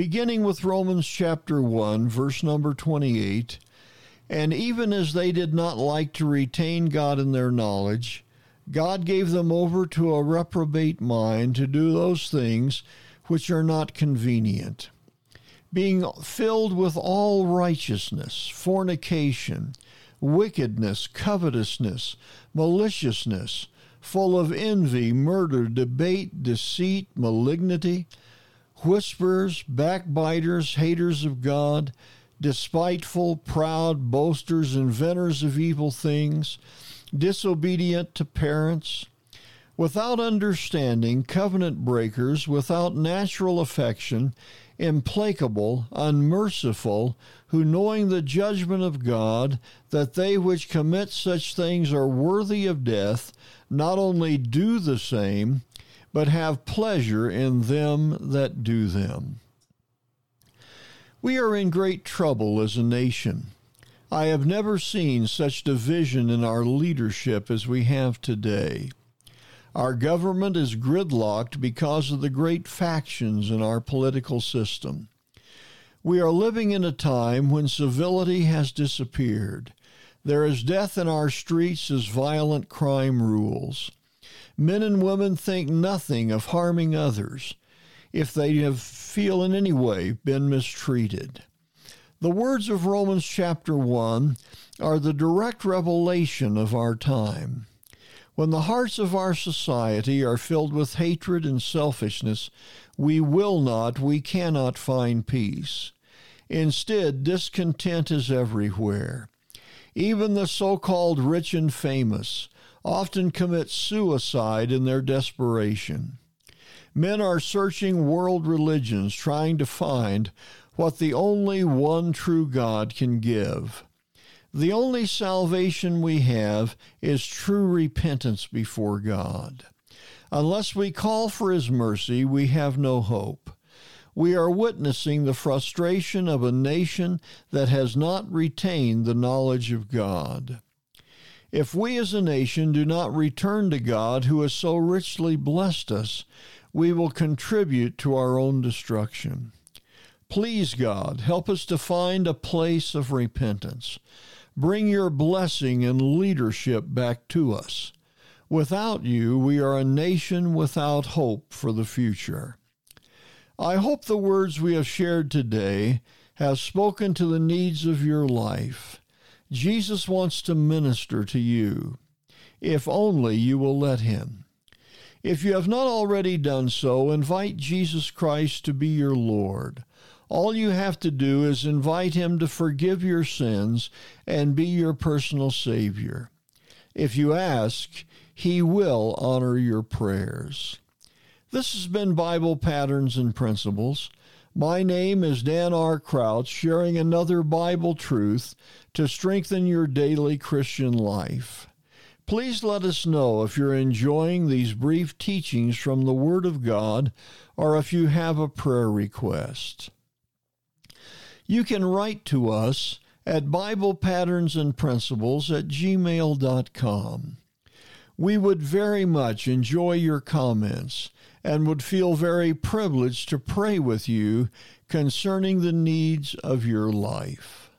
beginning with Romans chapter 1, verse number 28. And even as they did not like to retain God in their knowledge, God gave them over to a reprobate mind to do those things which are not convenient, being filled with all righteousness, fornication, wickedness, covetousness, maliciousness, full of envy, murder, debate, deceit, malignity whisperers, backbiters, haters of God, despiteful, proud, boasters, inventors of evil things, disobedient to parents, without understanding, covenant breakers, without natural affection, implacable, unmerciful, who knowing the judgment of God, that they which commit such things are worthy of death, not only do the same, but have pleasure in them that do them. We are in great trouble as a nation. I have never seen such division in our leadership as we have today. Our government is gridlocked because of the great factions in our political system. We are living in a time when civility has disappeared. There is death in our streets as violent crime rules. Men and women think nothing of harming others if they have feel in any way been mistreated. The words of Romans chapter 1 are the direct revelation of our time. When the hearts of our society are filled with hatred and selfishness, we will not, we cannot find peace. Instead, discontent is everywhere. Even the so called rich and famous often commit suicide in their desperation. Men are searching world religions trying to find what the only one true God can give. The only salvation we have is true repentance before God. Unless we call for His mercy, we have no hope. We are witnessing the frustration of a nation that has not retained the knowledge of God. If we as a nation do not return to God, who has so richly blessed us, we will contribute to our own destruction. Please, God, help us to find a place of repentance. Bring your blessing and leadership back to us. Without you, we are a nation without hope for the future. I hope the words we have shared today have spoken to the needs of your life. Jesus wants to minister to you, if only you will let him. If you have not already done so, invite Jesus Christ to be your Lord. All you have to do is invite him to forgive your sins and be your personal Savior. If you ask, he will honor your prayers. This has been Bible Patterns and Principles. My name is Dan R. Crouch, sharing another Bible truth to strengthen your daily Christian life. Please let us know if you're enjoying these brief teachings from the Word of God or if you have a prayer request. You can write to us at Bible Patterns and Principles at gmail.com. We would very much enjoy your comments and would feel very privileged to pray with you concerning the needs of your life.